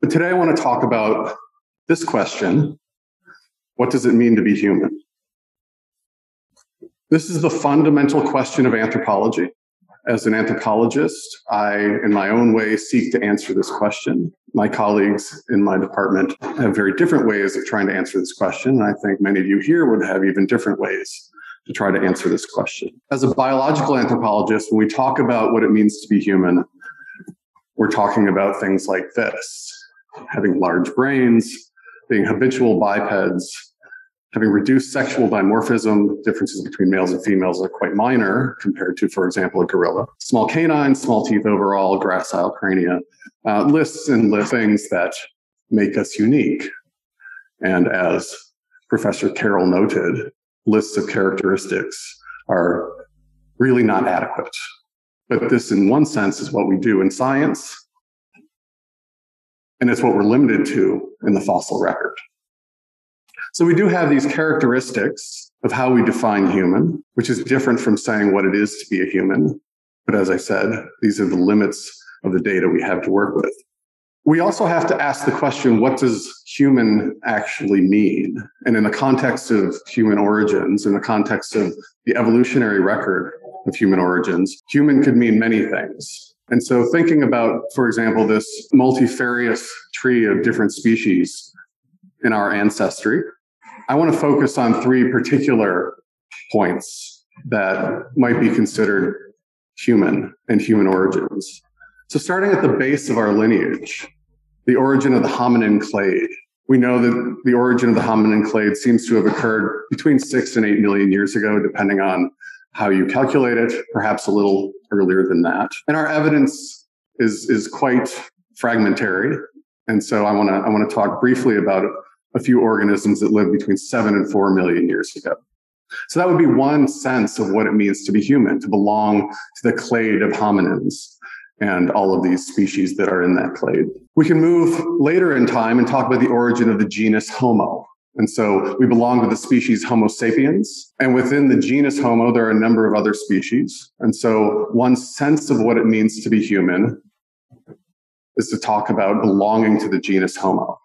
But today I want to talk about this question What does it mean to be human? This is the fundamental question of anthropology. As an anthropologist, I, in my own way, seek to answer this question. My colleagues in my department have very different ways of trying to answer this question. And I think many of you here would have even different ways to try to answer this question. As a biological anthropologist, when we talk about what it means to be human, we're talking about things like this having large brains, being habitual bipeds, having reduced sexual dimorphism, differences between males and females are quite minor compared to, for example, a gorilla. Small canines, small teeth overall, gracile crania, uh, lists and lists things that make us unique. And as Professor Carroll noted, lists of characteristics are really not adequate. But this, in one sense, is what we do in science. And it's what we're limited to in the fossil record. So we do have these characteristics of how we define human, which is different from saying what it is to be a human. But as I said, these are the limits of the data we have to work with. We also have to ask the question, what does human actually mean? And in the context of human origins, in the context of the evolutionary record of human origins, human could mean many things. And so thinking about, for example, this multifarious tree of different species in our ancestry, I want to focus on three particular points that might be considered human and human origins. So starting at the base of our lineage, the origin of the hominin clade. We know that the origin of the hominin clade seems to have occurred between six and eight million years ago, depending on how you calculate it, perhaps a little earlier than that. And our evidence is, is quite fragmentary. And so I want to I want to talk briefly about a few organisms that lived between seven and four million years ago. So that would be one sense of what it means to be human, to belong to the clade of hominins and all of these species that are in that clade. We can move later in time and talk about the origin of the genus Homo. And so we belong to the species Homo sapiens. And within the genus Homo, there are a number of other species. And so one sense of what it means to be human is to talk about belonging to the genus Homo.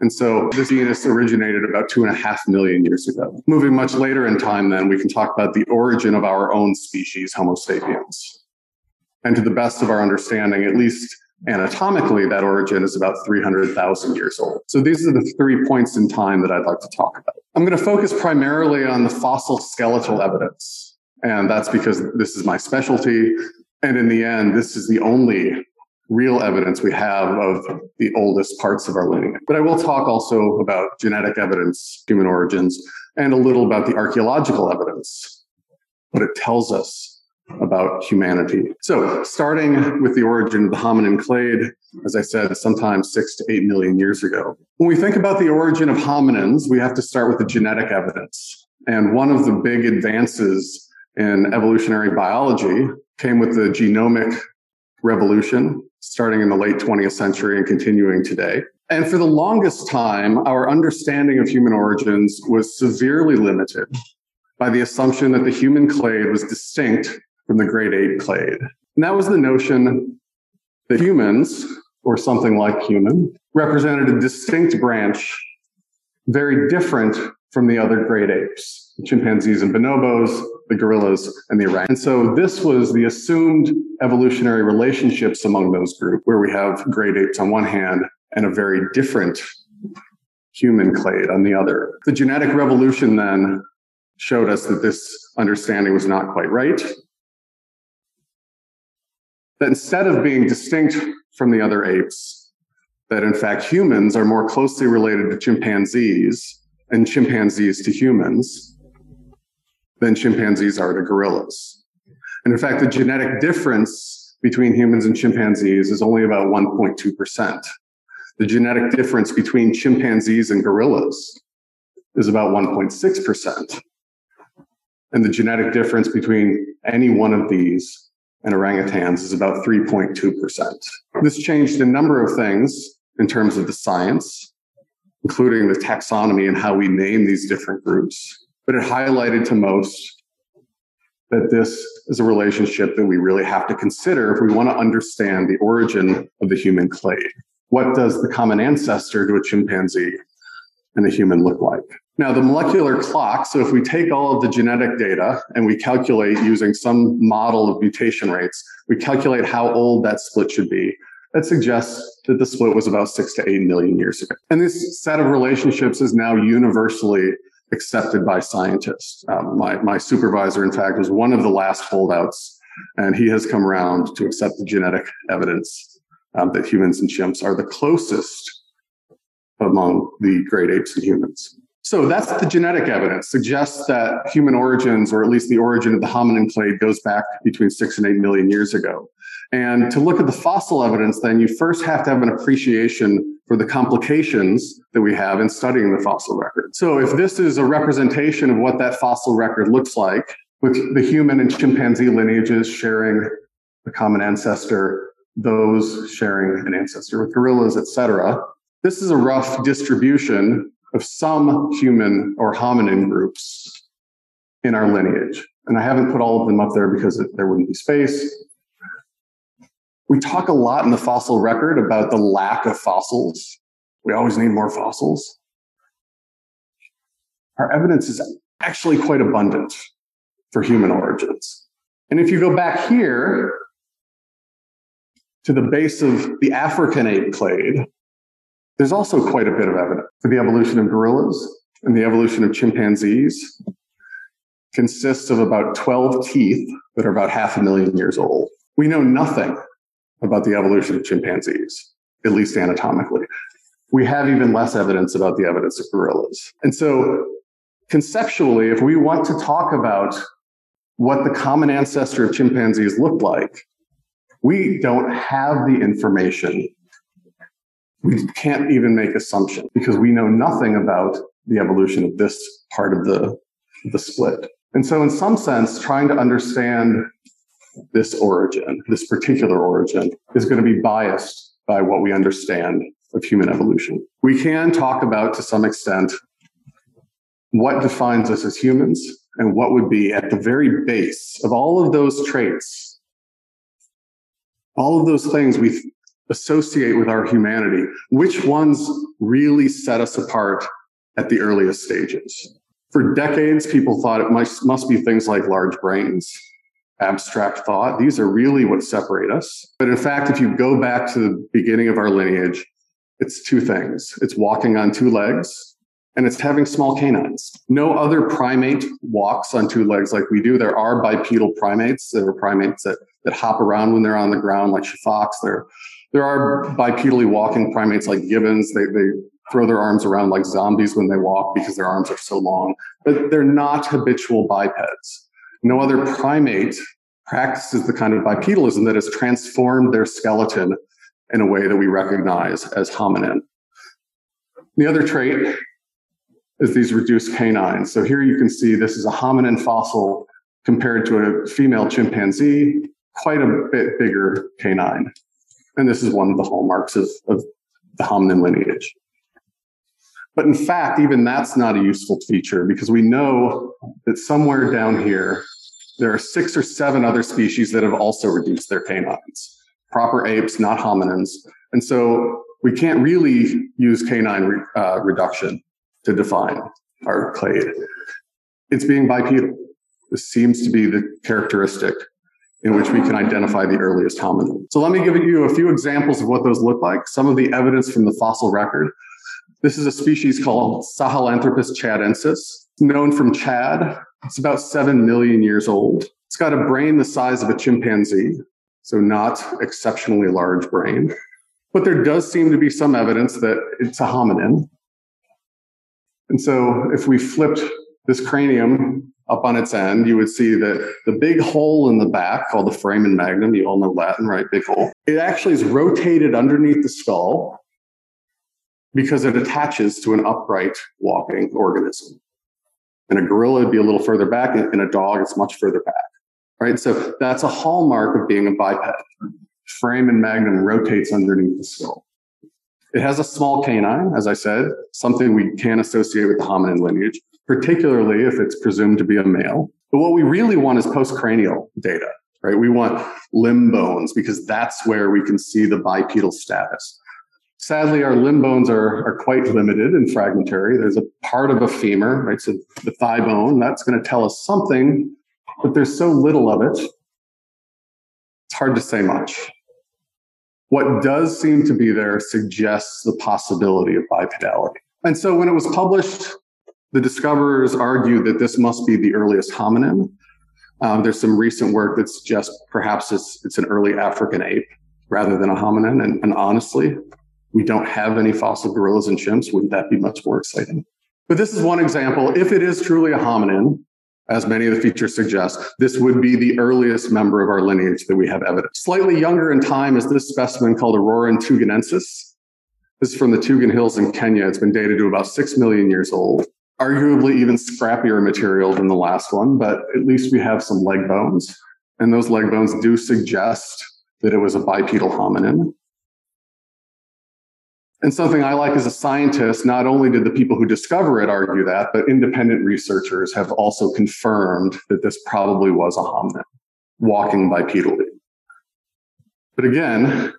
And so this genus originated about two and a half million years ago. Moving much later in time, then, we can talk about the origin of our own species, Homo sapiens. And to the best of our understanding, at least anatomically, that origin is about 300,000 years old. So these are the three points in time that I'd like to talk about. I'm going to focus primarily on the fossil skeletal evidence. And that's because this is my specialty. And in the end, this is the only real evidence we have of the oldest parts of our lineage. But I will talk also about genetic evidence, human origins, and a little about the archaeological evidence, what it tells us about humanity. So, starting with the origin of the hominin clade, as I said, sometimes six to eight million years ago. When we think about the origin of hominins, we have to start with the genetic evidence. And one of the big advances in evolutionary biology came with the genomic revolution, starting in the late 20th century and continuing today. And for the longest time, our understanding of human origins was severely limited by the assumption that the human clade was distinct from the great ape clade. And that was the notion that humans, or something like human, represented a distinct branch, very different from the other great apes, the chimpanzees and bonobos, the gorillas, and the orang. And so this was the assumed evolutionary relationships among those groups, where we have great apes on one hand and a very different human clade on the other. The genetic revolution then showed us that this understanding was not quite right that instead of being distinct from the other apes, that in fact humans are more closely related to chimpanzees and chimpanzees to humans than chimpanzees are to gorillas. And in fact, the genetic difference between humans and chimpanzees is only about 1.2%. The genetic difference between chimpanzees and gorillas is about 1.6%. And the genetic difference between any one of these and orangutans is about 3.2%. This changed a number of things in terms of the science, including the taxonomy and how we name these different groups. But it highlighted to most that this is a relationship that we really have to consider if we want to understand the origin of the human clade. what does the common ancestor to a chimpanzee and a human look like? Now, the molecular clock, so if we take all of the genetic data and we calculate using some model of mutation rates, we calculate how old that split should be. That suggests that the split was about six to eight million years ago. And this set of relationships is now universally accepted by scientists. Um, my, my supervisor, in fact, was one of the last holdouts, and he has come around to accept the genetic evidence um, that humans and chimps are the closest among the great apes and humans. So that's the genetic evidence suggests that human origins, or at least the origin of the hominin clade, goes back between six and eight million years ago. And to look at the fossil evidence, then you first have to have an appreciation for the complications that we have in studying the fossil record. So if this is a representation of what that fossil record looks like, with the human and chimpanzee lineages sharing a common ancestor, those sharing an ancestor with gorillas, etc. This is a rough distribution of some human or hominin groups in our lineage. And I haven't put all of them up there because there wouldn't be space. We talk a lot in the fossil record about the lack of fossils. We always need more fossils. Our evidence is actually quite abundant for human origins. And if you go back here to the base of the African ape clade, there's also quite a bit of evidence for the evolution of gorillas and the evolution of chimpanzees consists of about 12 teeth that are about half a million years old. We know nothing about the evolution of chimpanzees, at least anatomically. We have even less evidence about the evidence of gorillas. And so conceptually, if we want to talk about what the common ancestor of chimpanzees looked like, we don't have the information we can't even make assumptions because we know nothing about the evolution of this part of the, the split. And so in some sense, trying to understand this origin, this particular origin, is going to be biased by what we understand of human evolution. We can talk about to some extent what defines us as humans and what would be at the very base of all of those traits, all of those things we associate with our humanity, which ones really set us apart at the earliest stages. For decades, people thought it must, must be things like large brains, abstract thought. These are really what separate us. But in fact, if you go back to the beginning of our lineage, it's two things. It's walking on two legs and it's having small canines. No other primate walks on two legs like we do. There are bipedal primates. There are primates that, that hop around when they're on the ground, like sifakas. There, there are bipedally walking primates like gibbons. They, they throw their arms around like zombies when they walk because their arms are so long, but they're not habitual bipeds. No other primate practices the kind of bipedalism that has transformed their skeleton in a way that we recognize as hominin. The other trait is these reduced canines. So here you can see this is a hominin fossil compared to a female chimpanzee, quite a bit bigger canine. And this is one of the hallmarks of, of the hominin lineage. But in fact, even that's not a useful feature because we know that somewhere down here, there are six or seven other species that have also reduced their canines. Proper apes, not hominins. And so we can't really use canine re, uh, reduction to define our clade. It's being bipedal. This seems to be the characteristic in which we can identify the earliest hominin. So let me give you a few examples of what those look like. Some of the evidence from the fossil record. This is a species called Sahelanthropus tchadensis, known from Chad. It's about 7 million years old. It's got a brain the size of a chimpanzee, so not exceptionally large brain. But there does seem to be some evidence that it's a hominin. And so if we flipped this cranium up on its end, you would see that the big hole in the back, called the foramen magnum, you all know Latin, right? Big hole. It actually is rotated underneath the skull because it attaches to an upright walking organism. And a gorilla would be a little further back, and a dog is much further back, right? So that's a hallmark of being a biped. Foramen magnum rotates underneath the skull. It has a small canine, as I said, something we can associate with the hominin lineage particularly if it's presumed to be a male. But what we really want is postcranial data, right? We want limb bones because that's where we can see the bipedal status. Sadly, our limb bones are, are quite limited and fragmentary. There's a part of a femur, right? So the thigh bone, that's going to tell us something, but there's so little of it, it's hard to say much. What does seem to be there suggests the possibility of bipedality. And so when it was published, the discoverers argue that this must be the earliest hominin. Um, there's some recent work that suggests perhaps it's, it's an early African ape rather than a hominin. And, and honestly, we don't have any fossil gorillas and chimps. Wouldn't that be much more exciting? But this is one example. If it is truly a hominin, as many of the features suggest, this would be the earliest member of our lineage that we have evidence. Slightly younger in time is this specimen called Orrorin tugenensis. This is from the Tugen Hills in Kenya. It's been dated to about 6 million years old. Arguably even scrappier material than the last one, but at least we have some leg bones. And those leg bones do suggest that it was a bipedal hominin. And something I like as a scientist, not only did the people who discover it argue that, but independent researchers have also confirmed that this probably was a hominin walking bipedally. But again,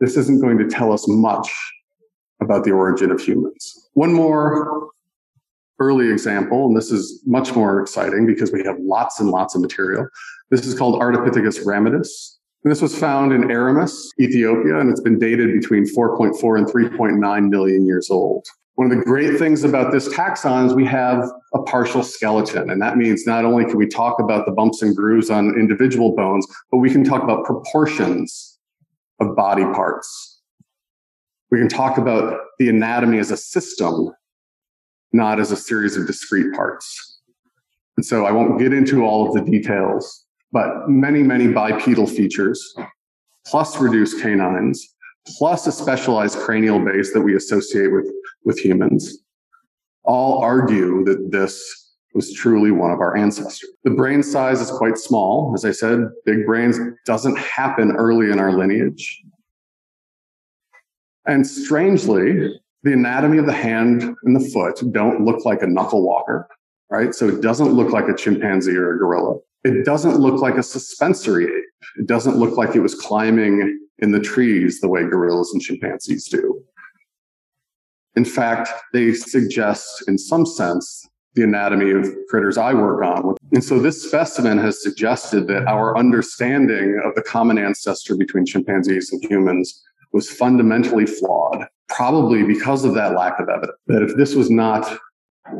this isn't going to tell us much about the origin of humans. One more early example, and this is much more exciting because we have lots and lots of material. This is called Ardipithecus ramidus. And this was found in Aramis, Ethiopia, and it's been dated between 4.4 and 3.9 million years old. One of the great things about this taxon is we have a partial skeleton. And that means not only can we talk about the bumps and grooves on individual bones, but we can talk about proportions of body parts. We can talk about the anatomy as a system, not as a series of discrete parts. And so I won't get into all of the details but many, many bipedal features, plus reduced canines, plus a specialized cranial base that we associate with, with humans, all argue that this was truly one of our ancestors. The brain size is quite small. As I said, big brains doesn't happen early in our lineage. And strangely, the anatomy of the hand and the foot don't look like a knuckle walker, right? So it doesn't look like a chimpanzee or a gorilla it doesn't look like a suspensory ape. It doesn't look like it was climbing in the trees the way gorillas and chimpanzees do. In fact, they suggest, in some sense, the anatomy of critters I work on. And so this specimen has suggested that our understanding of the common ancestor between chimpanzees and humans was fundamentally flawed, probably because of that lack of evidence. That if this was not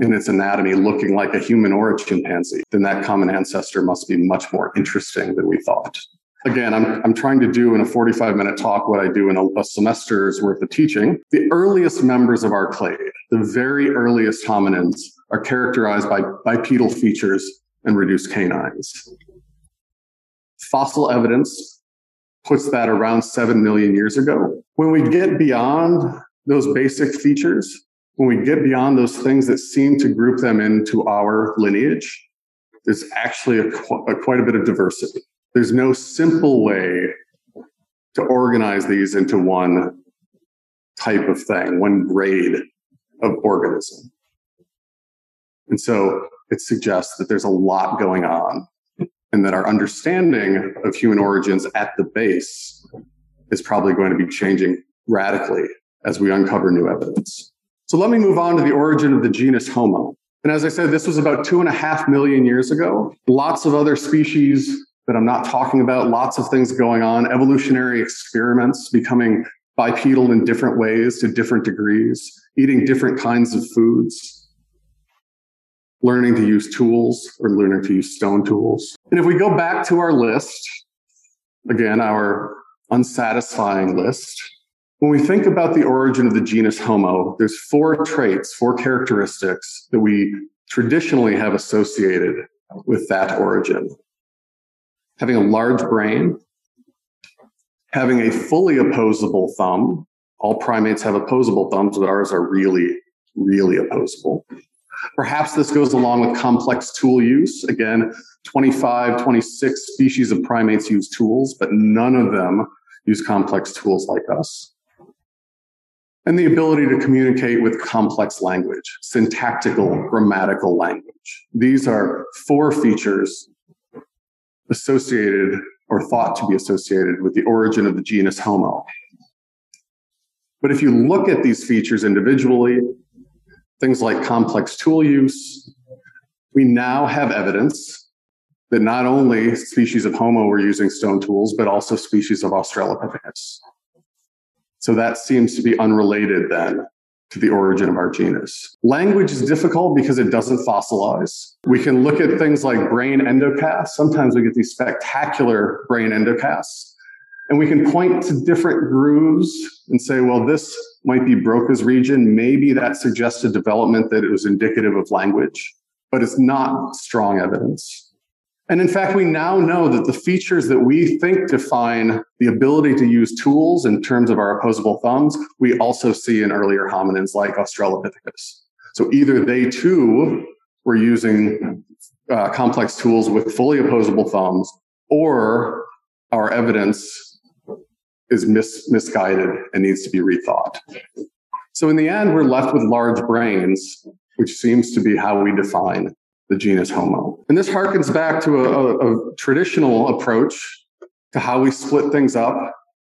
in its anatomy looking like a human or a chimpanzee, then that common ancestor must be much more interesting than we thought. Again, I'm, I'm trying to do in a 45 minute talk what I do in a, a semester's worth of teaching. The earliest members of our clade, the very earliest hominins, are characterized by bipedal features and reduced canines. Fossil evidence puts that around 7 million years ago. When we get beyond those basic features, when we get beyond those things that seem to group them into our lineage, there's actually a, a, quite a bit of diversity. There's no simple way to organize these into one type of thing, one grade of organism. And so it suggests that there's a lot going on and that our understanding of human origins at the base is probably going to be changing radically as we uncover new evidence. So let me move on to the origin of the genus Homo. And as I said, this was about two and a half million years ago. Lots of other species that I'm not talking about, lots of things going on, evolutionary experiments becoming bipedal in different ways to different degrees, eating different kinds of foods, learning to use tools or learning to use stone tools. And if we go back to our list, again, our unsatisfying list, when we think about the origin of the genus Homo, there's four traits, four characteristics that we traditionally have associated with that origin. Having a large brain, having a fully opposable thumb. All primates have opposable thumbs, but ours are really, really opposable. Perhaps this goes along with complex tool use. Again, 25, 26 species of primates use tools, but none of them use complex tools like us and the ability to communicate with complex language, syntactical, grammatical language. These are four features associated or thought to be associated with the origin of the genus Homo. But if you look at these features individually, things like complex tool use, we now have evidence that not only species of Homo were using stone tools, but also species of Australopithecus. So that seems to be unrelated then to the origin of our genus. Language is difficult because it doesn't fossilize. We can look at things like brain endocasts. Sometimes we get these spectacular brain endocasts. And we can point to different grooves and say, well, this might be Broca's region. Maybe that suggested development that it was indicative of language, but it's not strong evidence. And in fact, we now know that the features that we think define the ability to use tools in terms of our opposable thumbs, we also see in earlier hominins like Australopithecus. So either they too were using uh, complex tools with fully opposable thumbs, or our evidence is mis- misguided and needs to be rethought. So in the end, we're left with large brains, which seems to be how we define the genus Homo. And this harkens back to a, a, a traditional approach to how we split things up,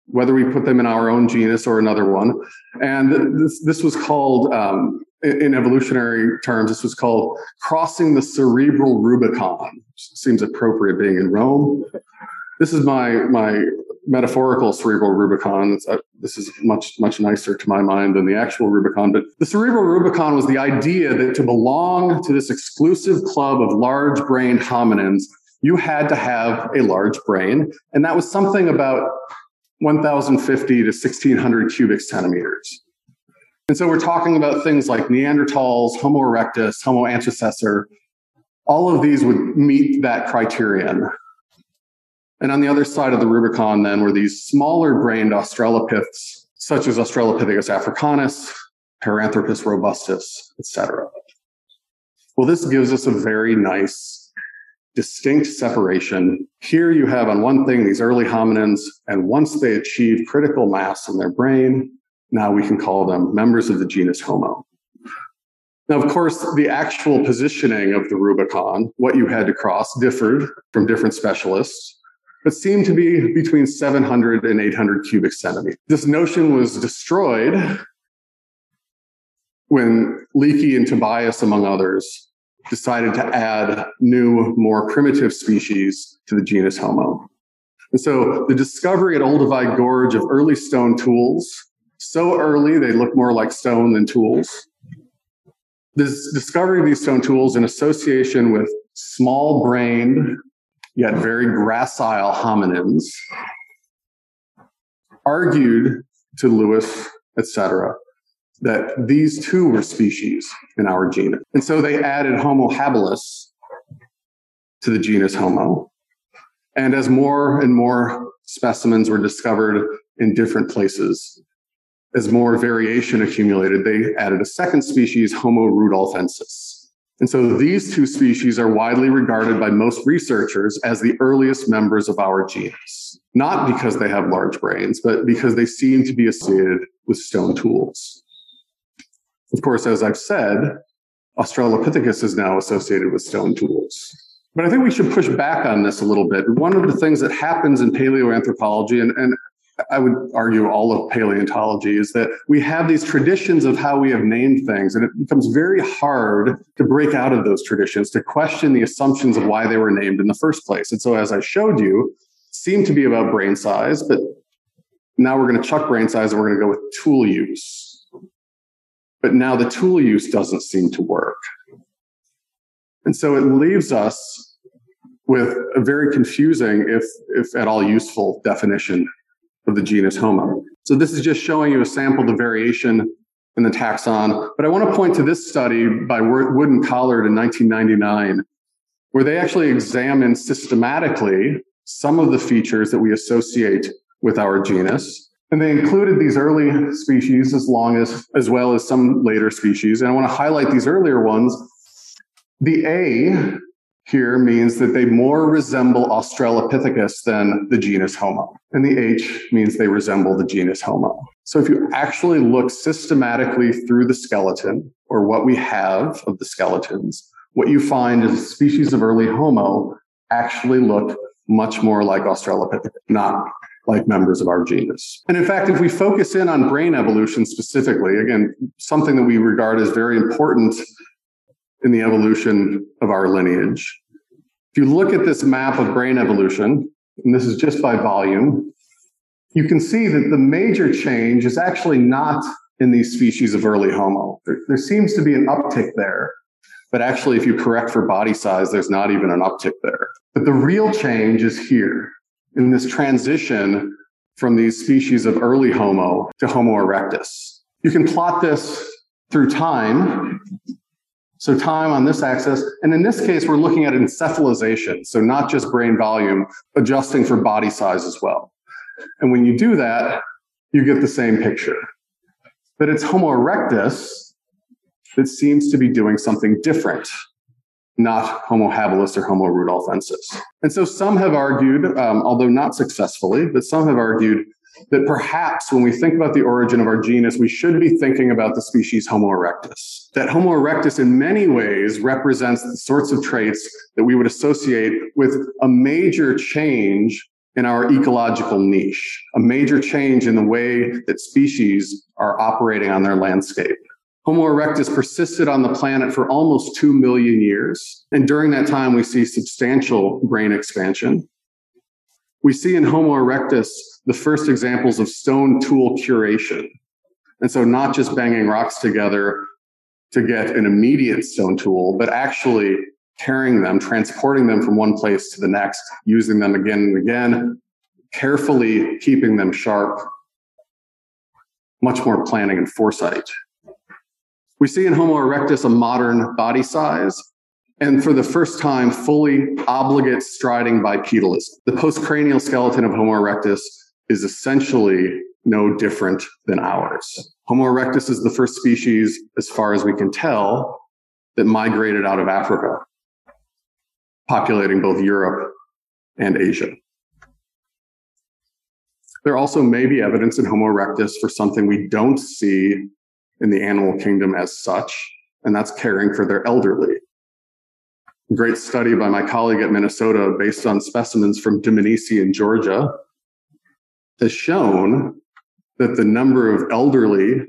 whether we put them in our own genus or another one. And this, this was called, um, in evolutionary terms, this was called crossing the cerebral Rubicon. Seems appropriate being in Rome. This is my my metaphorical cerebral Rubicon. Uh, this is much, much nicer to my mind than the actual Rubicon. But the cerebral Rubicon was the idea that to belong to this exclusive club of large brained hominins, you had to have a large brain. And that was something about 1,050 to 1,600 cubic centimeters. And so we're talking about things like Neanderthals, Homo erectus, Homo antecessor. All of these would meet that criterion. And on the other side of the Rubicon, then, were these smaller brained Australopiths, such as Australopithecus africanus, Paranthropus robustus, etc. Well, this gives us a very nice, distinct separation. Here you have on one thing these early hominins, and once they achieve critical mass in their brain, now we can call them members of the genus Homo. Now, of course, the actual positioning of the Rubicon, what you had to cross, differed from different specialists but seemed to be between 700 and 800 cubic centimeters. This notion was destroyed when Leakey and Tobias, among others, decided to add new, more primitive species to the genus Homo. And so the discovery at Olduvai Gorge of early stone tools, so early they look more like stone than tools. This discovery of these stone tools in association with small brained yet very gracile hominins, argued to Louis, etc., that these two were species in our genus. And so they added Homo habilis to the genus Homo. And as more and more specimens were discovered in different places, as more variation accumulated, they added a second species, Homo rudolfensis. And so these two species are widely regarded by most researchers as the earliest members of our genus, not because they have large brains, but because they seem to be associated with stone tools. Of course, as I've said, Australopithecus is now associated with stone tools. But I think we should push back on this a little bit. One of the things that happens in paleoanthropology, and, and I would argue all of paleontology is that we have these traditions of how we have named things, and it becomes very hard to break out of those traditions, to question the assumptions of why they were named in the first place. And so, as I showed you, seemed to be about brain size, but now we're going to chuck brain size and we're going to go with tool use. But now the tool use doesn't seem to work. And so it leaves us with a very confusing, if, if at all useful definition of the genus Homo. So this is just showing you a sample of the variation in the taxon. But I want to point to this study by Wood and Collard in 1999, where they actually examined systematically some of the features that we associate with our genus. And they included these early species as long as, as well as some later species. And I want to highlight these earlier ones. The A here means that they more resemble Australopithecus than the genus Homo. And the H means they resemble the genus Homo. So if you actually look systematically through the skeleton or what we have of the skeletons, what you find is species of early Homo actually look much more like Australopithecus, not like members of our genus. And in fact, if we focus in on brain evolution specifically, again, something that we regard as very important in the evolution of our lineage, if you look at this map of brain evolution, and this is just by volume, you can see that the major change is actually not in these species of early Homo. There, there, seems to be an uptick there, but actually, if you correct for body size, there's not even an uptick there. But the real change is here in this transition from these species of early Homo to Homo erectus. You can plot this through time. So time on this axis, and in this case, we're looking at encephalization. So not just brain volume, adjusting for body size as well. And when you do that, you get the same picture. But it's Homo erectus that seems to be doing something different, not Homo habilis or Homo rudolfensis. And so some have argued, um, although not successfully, but some have argued that perhaps when we think about the origin of our genus, we should be thinking about the species Homo erectus. That Homo erectus in many ways represents the sorts of traits that we would associate with a major change in our ecological niche, a major change in the way that species are operating on their landscape. Homo erectus persisted on the planet for almost 2 million years. And during that time, we see substantial brain expansion. We see in Homo erectus the first examples of stone tool curation. And so, not just banging rocks together to get an immediate stone tool, but actually carrying them, transporting them from one place to the next, using them again and again, carefully keeping them sharp, much more planning and foresight. We see in Homo erectus a modern body size, and for the first time, fully obligate striding bipedalism. The postcranial skeleton of Homo erectus is essentially no different than ours. Homo erectus is the first species, as far as we can tell, that migrated out of Africa populating both Europe and Asia. There also may be evidence in Homo erectus for something we don't see in the animal kingdom as such, and that's caring for their elderly. A great study by my colleague at Minnesota, based on specimens from Dmanisi in Georgia, has shown that the number of elderly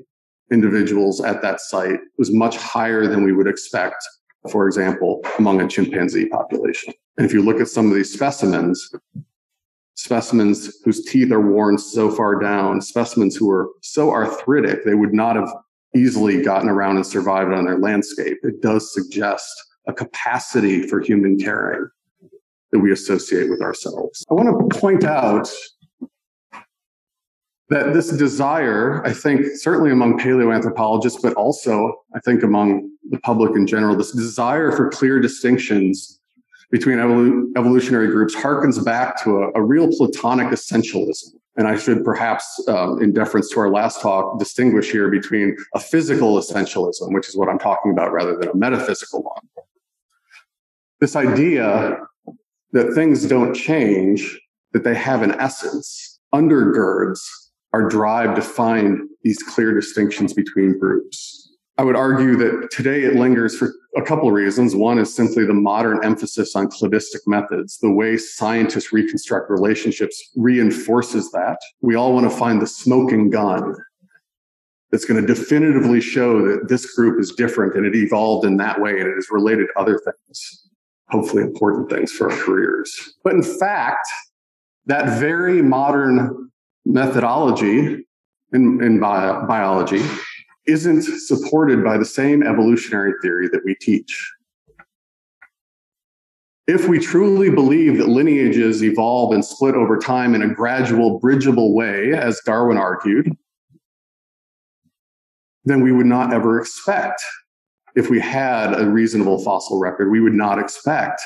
individuals at that site was much higher than we would expect for example, among a chimpanzee population. And if you look at some of these specimens, specimens whose teeth are worn so far down, specimens who are so arthritic, they would not have easily gotten around and survived on their landscape. It does suggest a capacity for human caring that we associate with ourselves. I want to point out that this desire, I think, certainly among paleoanthropologists, but also I think among the public in general, this desire for clear distinctions between evolu- evolutionary groups harkens back to a, a, real Platonic essentialism. And I should perhaps, um, in deference to our last talk, distinguish here between a physical essentialism, which is what I'm talking about, rather than a metaphysical one. This idea that things don't change, that they have an essence, undergirds our drive to find these clear distinctions between groups. I would argue that today it lingers for a couple of reasons. One is simply the modern emphasis on cladistic methods. The way scientists reconstruct relationships reinforces that. We all want to find the smoking gun that's going to definitively show that this group is different and it evolved in that way and it is related to other things, hopefully important things for our careers. But in fact, that very modern methodology in, in bio, biology isn't supported by the same evolutionary theory that we teach. If we truly believe that lineages evolve and split over time in a gradual, bridgeable way, as Darwin argued, then we would not ever expect, if we had a reasonable fossil record, we would not expect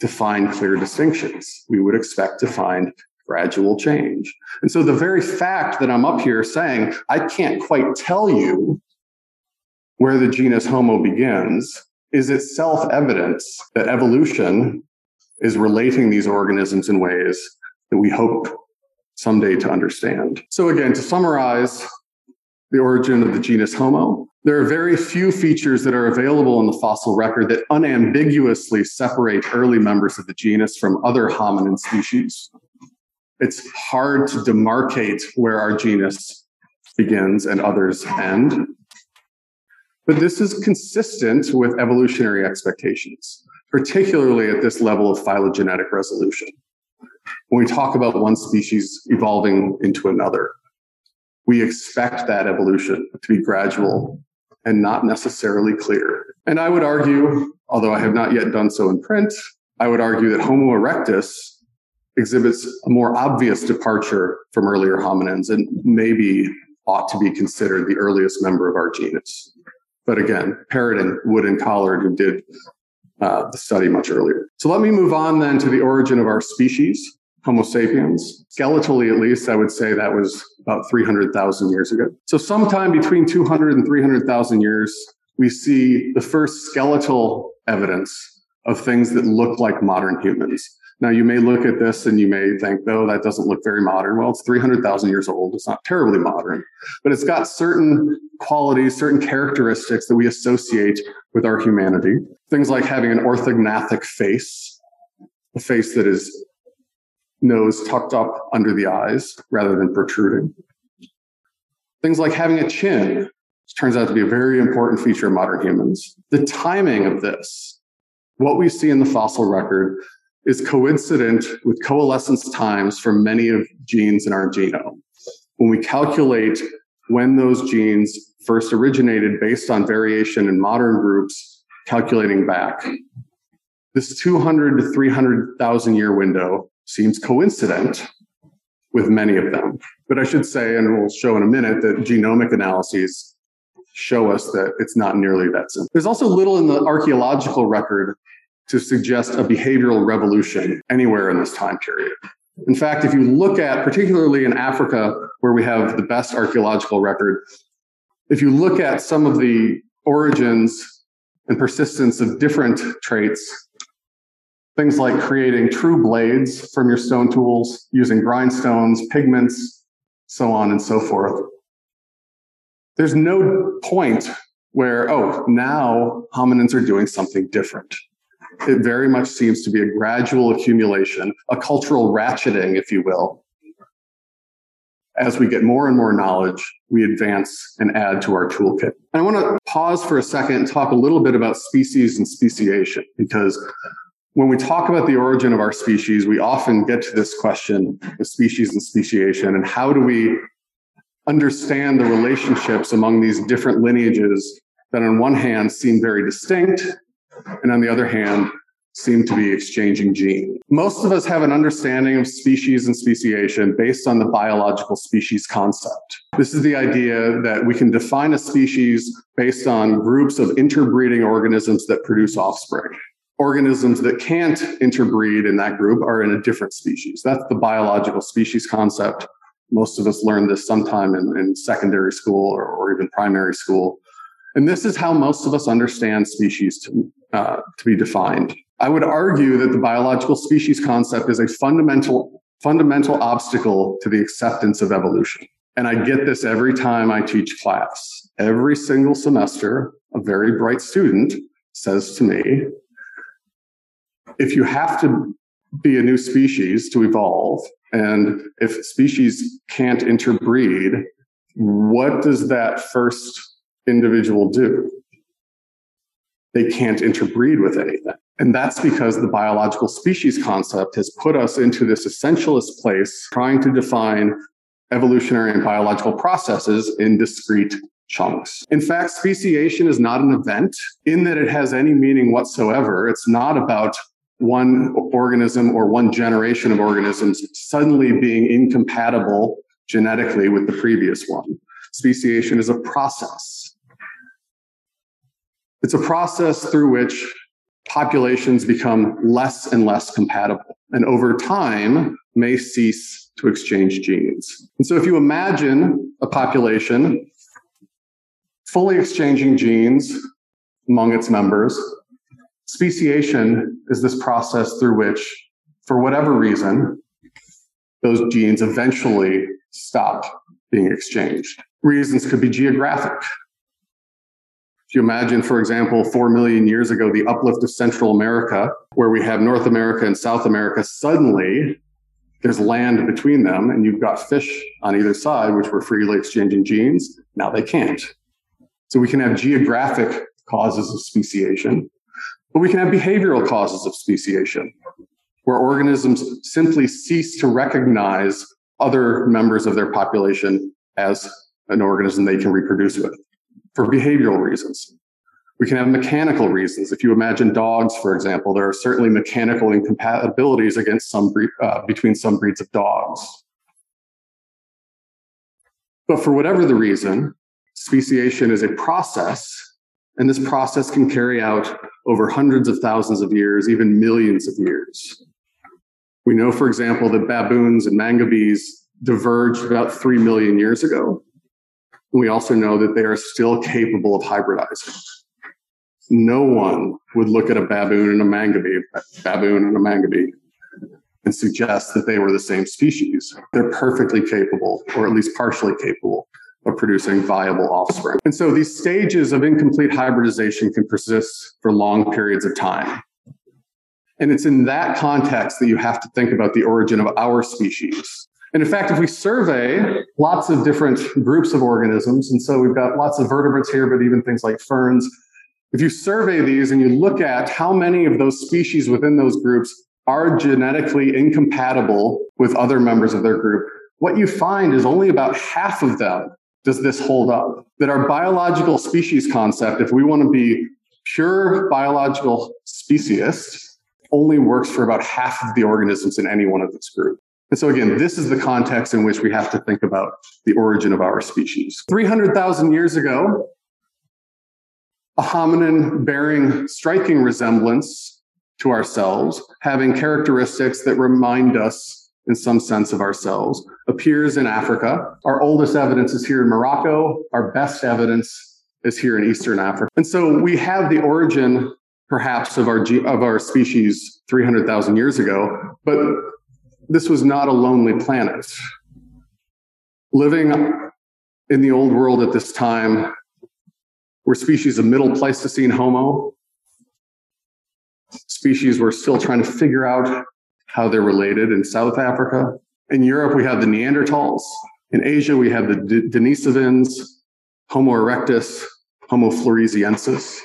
to find clear distinctions. We would expect to find gradual change. And so the very fact that I'm up here saying, I can't quite tell you where the genus Homo begins is itself evidence that evolution is relating these organisms in ways that we hope someday to understand. So again, to summarize the origin of the genus Homo, there are very few features that are available in the fossil record that unambiguously separate early members of the genus from other hominin species. It's hard to demarcate where our genus begins and others end. But this is consistent with evolutionary expectations, particularly at this level of phylogenetic resolution. When we talk about one species evolving into another, we expect that evolution to be gradual and not necessarily clear. And I would argue, although I have not yet done so in print, I would argue that Homo erectus exhibits a more obvious departure from earlier hominins and maybe ought to be considered the earliest member of our genus. But again, and Wood and Collard, who did uh, the study much earlier. So let me move on then to the origin of our species, Homo sapiens. Skeletally, at least, I would say that was about 300,000 years ago. So sometime between 200 and 300,000 years, we see the first skeletal evidence of things that look like modern humans. Now, you may look at this and you may think, oh, that doesn't look very modern. Well, it's 300,000 years old. It's not terribly modern, but it's got certain qualities, certain characteristics that we associate with our humanity. Things like having an orthognathic face, a face that is nose tucked up under the eyes rather than protruding. Things like having a chin, which turns out to be a very important feature of modern humans. The timing of this, what we see in the fossil record, is coincident with coalescence times for many of genes in our genome. When we calculate when those genes first originated based on variation in modern groups, calculating back, this 200 to 300,000 year window seems coincident with many of them. But I should say, and we'll show in a minute, that genomic analyses show us that it's not nearly that simple. There's also little in the archaeological record to suggest a behavioral revolution anywhere in this time period. In fact, if you look at, particularly in Africa, where we have the best archaeological record, if you look at some of the origins and persistence of different traits, things like creating true blades from your stone tools, using grindstones, pigments, so on and so forth. There's no point where, oh, now hominins are doing something different. It very much seems to be a gradual accumulation, a cultural ratcheting, if you will. As we get more and more knowledge, we advance and add to our toolkit. And I want to pause for a second and talk a little bit about species and speciation, because when we talk about the origin of our species, we often get to this question of species and speciation and how do we understand the relationships among these different lineages that on one hand seem very distinct and on the other hand, seem to be exchanging genes. Most of us have an understanding of species and speciation based on the biological species concept. This is the idea that we can define a species based on groups of interbreeding organisms that produce offspring. Organisms that can't interbreed in that group are in a different species. That's the biological species concept. Most of us learned this sometime in, in secondary school or, or even primary school. And this is how most of us understand species to, uh, to be defined. I would argue that the biological species concept is a fundamental, fundamental obstacle to the acceptance of evolution. And I get this every time I teach class. Every single semester, a very bright student says to me, if you have to be a new species to evolve, and if species can't interbreed, what does that first individual do? They can't interbreed with anything. And that's because the biological species concept has put us into this essentialist place trying to define evolutionary and biological processes in discrete chunks. In fact, speciation is not an event in that it has any meaning whatsoever. It's not about one organism or one generation of organisms suddenly being incompatible genetically with the previous one. Speciation is a process. It's a process through which populations become less and less compatible and over time may cease to exchange genes. And so if you imagine a population fully exchanging genes among its members, speciation is this process through which, for whatever reason, those genes eventually stop being exchanged. Reasons could be geographic. If you imagine, for example, four million years ago, the uplift of Central America, where we have North America and South America suddenly there's land between them and you've got fish on either side, which were freely exchanging genes. Now they can't. So we can have geographic causes of speciation, but we can have behavioral causes of speciation, where organisms simply cease to recognize other members of their population as an organism they can reproduce with for behavioral reasons. We can have mechanical reasons. If you imagine dogs, for example, there are certainly mechanical incompatibilities against some breed, uh, between some breeds of dogs. But for whatever the reason, speciation is a process, and this process can carry out over hundreds of thousands of years, even millions of years. We know, for example, that baboons and mangabeys diverged about 3 million years ago. We also know that they are still capable of hybridizing no one would look at a baboon and a mangabey, baboon and a mangabey, and suggest that they were the same species. They're perfectly capable, or at least partially capable, of producing viable offspring. And so these stages of incomplete hybridization can persist for long periods of time. And it's in that context that you have to think about the origin of our species. And in fact, if we survey lots of different groups of organisms, and so we've got lots of vertebrates here, but even things like ferns, if you survey these and you look at how many of those species within those groups are genetically incompatible with other members of their group, what you find is only about half of them does this hold up. That our biological species concept, if we want to be pure biological speciest, only works for about half of the organisms in any one of this group. And so again, this is the context in which we have to think about the origin of our species. 300,000 years ago, a hominin bearing striking resemblance to ourselves, having characteristics that remind us in some sense of ourselves, appears in Africa. Our oldest evidence is here in Morocco. Our best evidence is here in Eastern Africa. And so we have the origin perhaps of our of our species 300,000 years ago, but this was not a lonely planet. Living in the old world at this time we're species of middle Pleistocene Homo. Species we're still trying to figure out how they're related in South Africa. In Europe, we have the Neanderthals. In Asia, we have the D- Denisovans, Homo erectus, Homo floresiensis.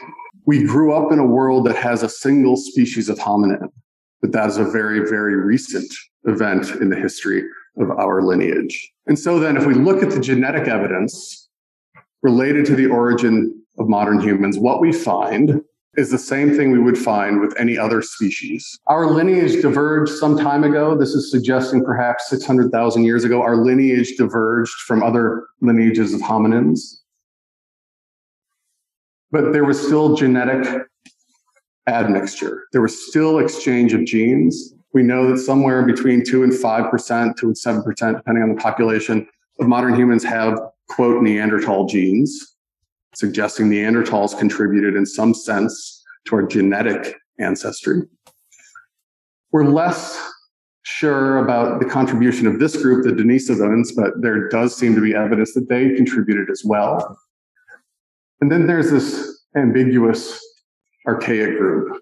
We grew up in a world that has a single species of hominin, but that is a very, very recent event in the history of our lineage. And so then, if we look at the genetic evidence related to the origin of modern humans, what we find is the same thing we would find with any other species. Our lineage diverged some time ago. This is suggesting perhaps 600,000 years ago, our lineage diverged from other lineages of hominins. But there was still genetic admixture. There was still exchange of genes. We know that somewhere between 2 and 5%, 2 and 7%, depending on the population of modern humans have, quote, Neanderthal genes suggesting Neanderthals contributed in some sense to our genetic ancestry. We're less sure about the contribution of this group, the Denisovans, but there does seem to be evidence that they contributed as well. And then there's this ambiguous archaic group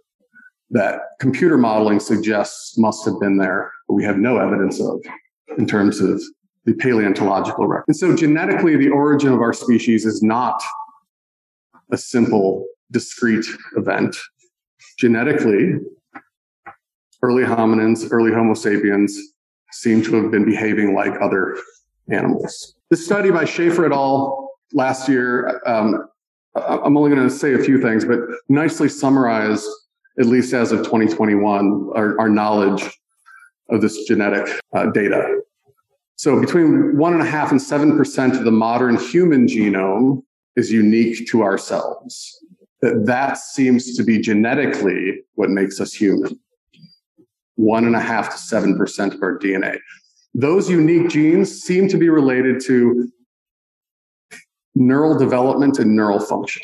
that computer modeling suggests must have been there, but we have no evidence of in terms of the paleontological record. And so genetically, the origin of our species is not a simple, discrete event. Genetically, early hominins, early Homo sapiens seem to have been behaving like other animals. This study by Schaefer et al. last year, um, I'm only going to say a few things, but nicely summarized, at least as of 2021, our, our knowledge of this genetic uh, data. So between one and a half and seven percent of the modern human genome is unique to ourselves. That that seems to be genetically what makes us human. One and a half to seven percent of our DNA. Those unique genes seem to be related to neural development and neural function.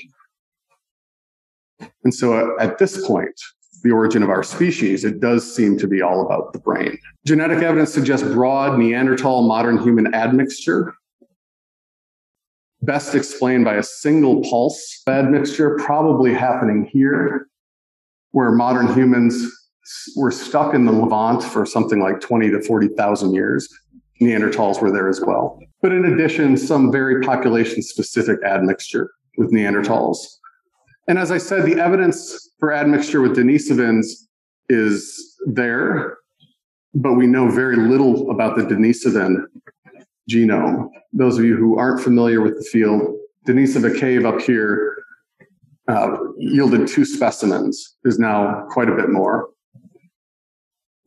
And so uh, at this point, the origin of our species, it does seem to be all about the brain. Genetic evidence suggests broad Neanderthal modern human admixture best explained by a single pulse admixture, probably happening here, where modern humans were stuck in the Levant for something like 20 to 40,000 years. Neanderthals were there as well. But in addition, some very population specific admixture with Neanderthals. And as I said, the evidence for admixture with Denisovans is there, but we know very little about the Denisovan genome. Those of you who aren't familiar with the field, Denisova cave up here uh, yielded two specimens. There's now quite a bit more.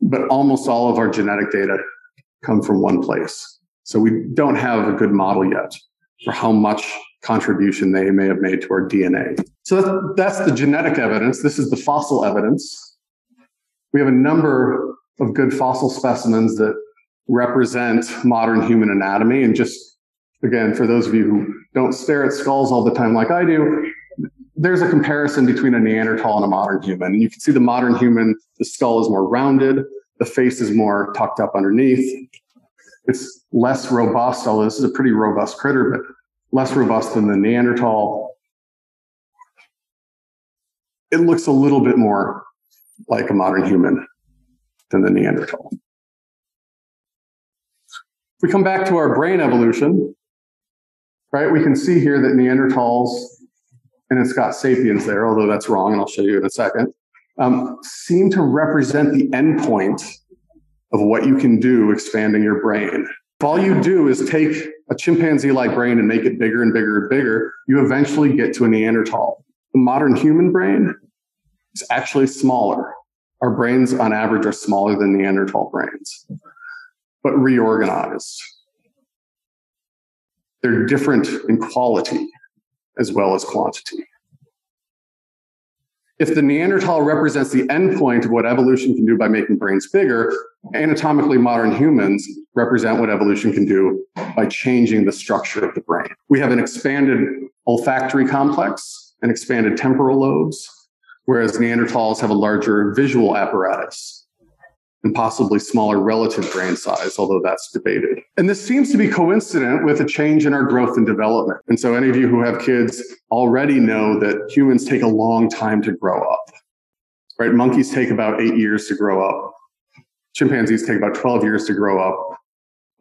But almost all of our genetic data come from one place. So we don't have a good model yet for how much contribution they may have made to our DNA. So that's, the genetic evidence. This is the fossil evidence. We have a number of good fossil specimens that represent modern human anatomy. And just again, for those of you who don't stare at skulls all the time like I do, there's a comparison between a Neanderthal and a modern human. And you can see the modern human, the skull is more rounded, the face is more tucked up underneath. It's less robust, although this is a pretty robust critter, but less robust than the Neanderthal. It looks a little bit more like a modern human than the Neanderthal. If we come back to our brain evolution, right, we can see here that Neanderthals, and it's got sapiens there, although that's wrong, and I'll show you in a second, um, seem to represent the endpoint of what you can do expanding your brain. If all you do is take a chimpanzee like brain and make it bigger and bigger and bigger, you eventually get to a Neanderthal. The modern human brain is actually smaller. Our brains, on average, are smaller than Neanderthal brains, but reorganized. They're different in quality as well as quantity. If the Neanderthal represents the endpoint of what evolution can do by making brains bigger, anatomically modern humans represent what evolution can do by changing the structure of the brain. We have an expanded olfactory complex and expanded temporal lobes, whereas Neanderthals have a larger visual apparatus and possibly smaller relative brain size, although that's debated. And this seems to be coincident with a change in our growth and development. And so any of you who have kids already know that humans take a long time to grow up. Right? Monkeys take about 8 years to grow up. Chimpanzees take about 12 years to grow up.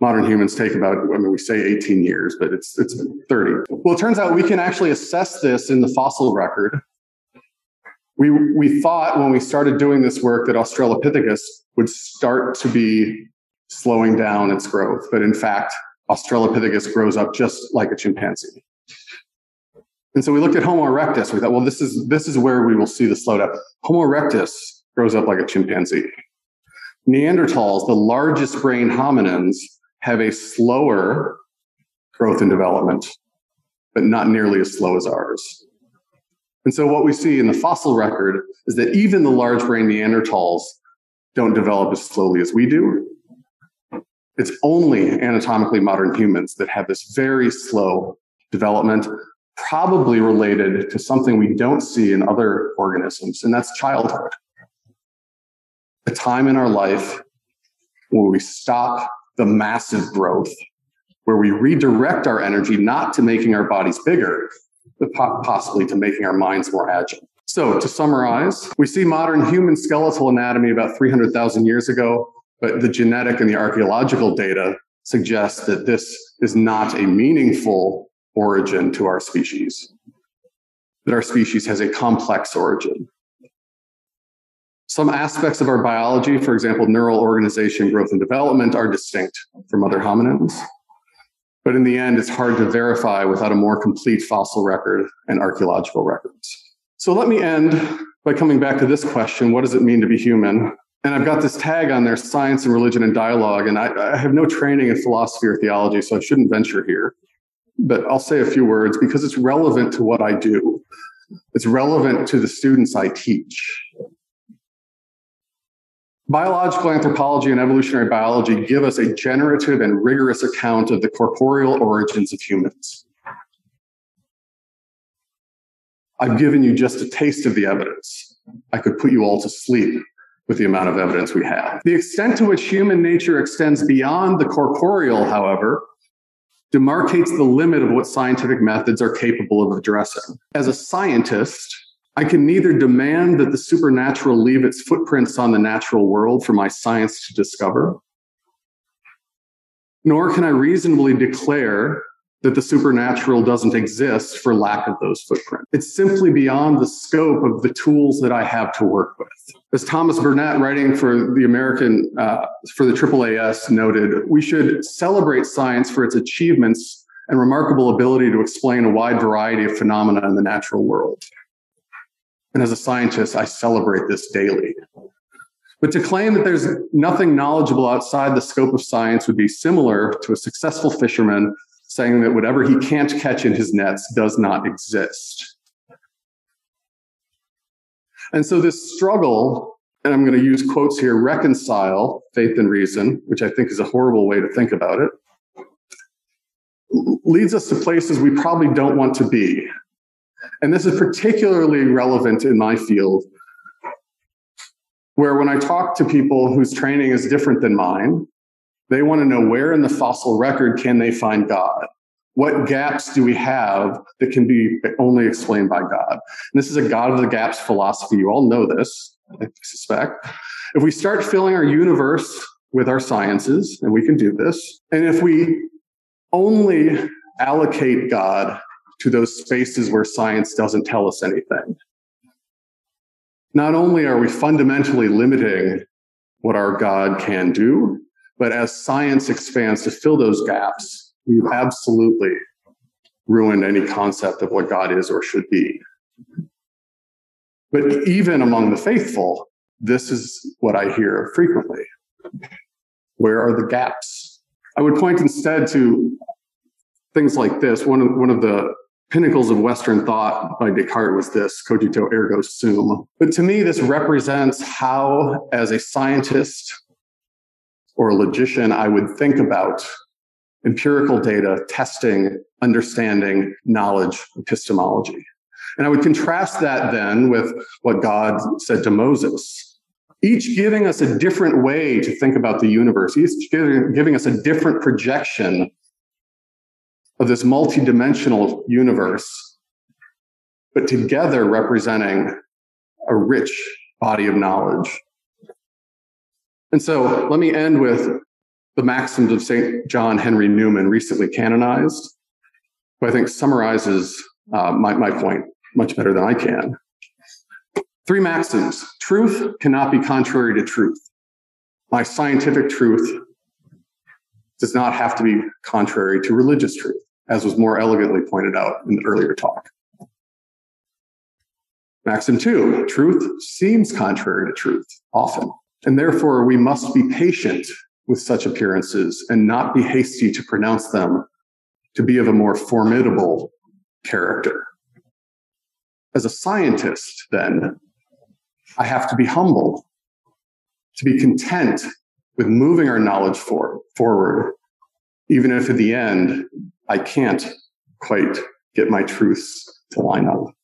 Modern humans take about, I mean, we say 18 years, but it's, it's 30. Well, it turns out we can actually assess this in the fossil record we, we thought when we started doing this work that Australopithecus would start to be slowing down its growth. But in fact, Australopithecus grows up just like a chimpanzee. And so we looked at Homo erectus. We thought, well, this is, this is where we will see the slowdown. Homo erectus grows up like a chimpanzee. Neanderthals, the largest brain hominins, have a slower growth and development, but not nearly as slow as ours. And so what we see in the fossil record is that even the large brain Neanderthals don't develop as slowly as we do. It's only anatomically modern humans that have this very slow development, probably related to something we don't see in other organisms, and that's childhood. A time in our life where we stop the massive growth, where we redirect our energy not to making our bodies bigger, but possibly to making our minds more agile. So, to summarize, we see modern human skeletal anatomy about 300,000 years ago, but the genetic and the archaeological data suggest that this is not a meaningful origin to our species, that our species has a complex origin. Some aspects of our biology, for example, neural organization, growth, and development, are distinct from other hominins. But in the end, it's hard to verify without a more complete fossil record and archaeological records. So let me end by coming back to this question what does it mean to be human? And I've got this tag on there science and religion and dialogue. And I, I have no training in philosophy or theology, so I shouldn't venture here. But I'll say a few words because it's relevant to what I do. It's relevant to the students I teach. Biological anthropology and evolutionary biology give us a generative and rigorous account of the corporeal origins of humans. I've given you just a taste of the evidence. I could put you all to sleep with the amount of evidence we have. The extent to which human nature extends beyond the corporeal, however, demarcates the limit of what scientific methods are capable of addressing. As a scientist, I can neither demand that the supernatural leave its footprints on the natural world for my science to discover, nor can I reasonably declare that the supernatural doesn't exist for lack of those footprints. It's simply beyond the scope of the tools that I have to work with. As Thomas Burnett, writing for the American, uh, for the AAAS, noted, we should celebrate science for its achievements and remarkable ability to explain a wide variety of phenomena in the natural world. And as a scientist, I celebrate this daily. But to claim that there's nothing knowledgeable outside the scope of science would be similar to a successful fisherman saying that whatever he can't catch in his nets does not exist. And so this struggle, and I'm going to use quotes here, reconcile faith and reason, which I think is a horrible way to think about it, leads us to places we probably don't want to be. And this is particularly relevant in my field, where when I talk to people whose training is different than mine, they want to know where in the fossil record can they find God? What gaps do we have that can be only explained by God? And this is a God of the gaps philosophy. You all know this, I suspect. If we start filling our universe with our sciences, and we can do this, and if we only allocate God to those spaces where science doesn't tell us anything, not only are we fundamentally limiting what our God can do, but as science expands to fill those gaps, we've absolutely ruined any concept of what God is or should be. But even among the faithful, this is what I hear frequently. Where are the gaps? I would point instead to things like this. One of, one of the pinnacles of Western thought by Descartes was this cogito ergo sum. But to me, this represents how, as a scientist or a logician, I would think about empirical data, testing, understanding, knowledge, epistemology. And I would contrast that then with what God said to Moses, each giving us a different way to think about the universe, each giving us a different projection of this multidimensional universe, but together representing a rich body of knowledge. And so let me end with the maxims of St. John Henry Newman, recently canonized, who I think summarizes uh, my, my point much better than I can. Three maxims truth cannot be contrary to truth. My scientific truth does not have to be contrary to religious truth as was more elegantly pointed out in the earlier talk. Maxim two, truth seems contrary to truth often, and therefore we must be patient with such appearances and not be hasty to pronounce them to be of a more formidable character. As a scientist, then, I have to be humble, to be content with moving our knowledge for, forward, even if at the end I can't quite get my truths to line up.